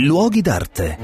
Luoghi d'arte.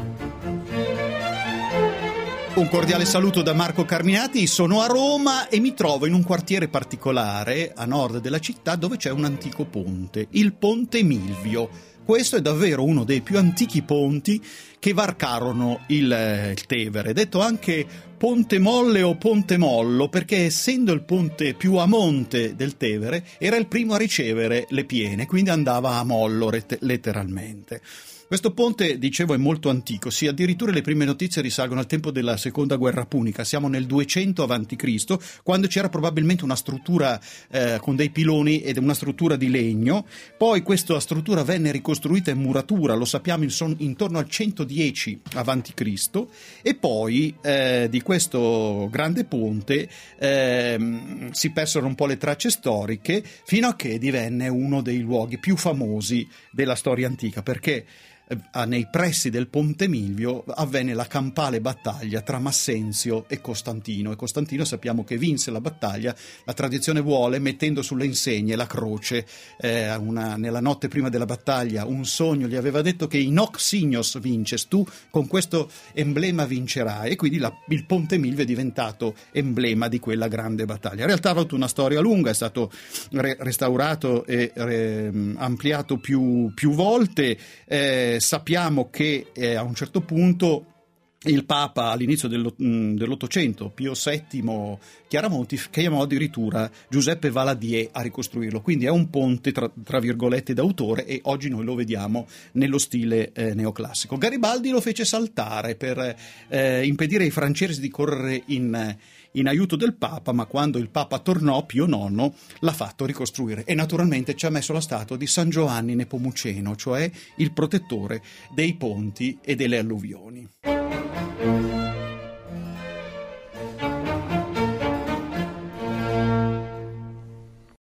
Un cordiale saluto da Marco Carminati, sono a Roma e mi trovo in un quartiere particolare a nord della città dove c'è un antico ponte, il Ponte Milvio. Questo è davvero uno dei più antichi ponti che varcarono il, il, Tevere, detto anche Ponte Molle o Ponte Mollo, perché essendo il ponte più a monte del Tevere, era il primo a ricevere le piene, quindi andava a mollo letteralmente. Questo ponte, dicevo, è molto antico, sì, addirittura le prime notizie risalgono al tempo della seconda guerra punica, siamo nel 200 a.C., quando c'era probabilmente una struttura eh, con dei piloni ed una struttura di legno, poi questa struttura venne ricostruita in muratura, lo sappiamo in, intorno al 110 a.C., e poi eh, di questo grande ponte eh, si persero un po' le tracce storiche fino a che divenne uno dei luoghi più famosi della storia antica, perché nei pressi del Ponte Milvio avvenne la campale battaglia tra Massenzio e Costantino e Costantino sappiamo che vinse la battaglia, la tradizione vuole mettendo sulle insegne la croce, eh, una, nella notte prima della battaglia un sogno gli aveva detto che in hoc signos vinces, tu con questo emblema vincerai e quindi la, il Ponte Milvio è diventato emblema di quella grande battaglia. In realtà ha avuto una storia lunga, è stato re, restaurato e re, ampliato più, più volte. Eh, sappiamo che eh, a un certo punto il Papa all'inizio mm, dell'Ottocento, Pio VII Chiaramonti, chiamò addirittura Giuseppe Valadier a ricostruirlo. Quindi è un ponte, tra, tra virgolette, d'autore e oggi noi lo vediamo nello stile eh, neoclassico. Garibaldi lo fece saltare per eh, impedire ai francesi di correre in, in aiuto del Papa, ma quando il Papa tornò, Pio IX l'ha fatto ricostruire e naturalmente ci ha messo la statua di San Giovanni Nepomuceno, cioè il protettore dei ponti e delle alluvioni.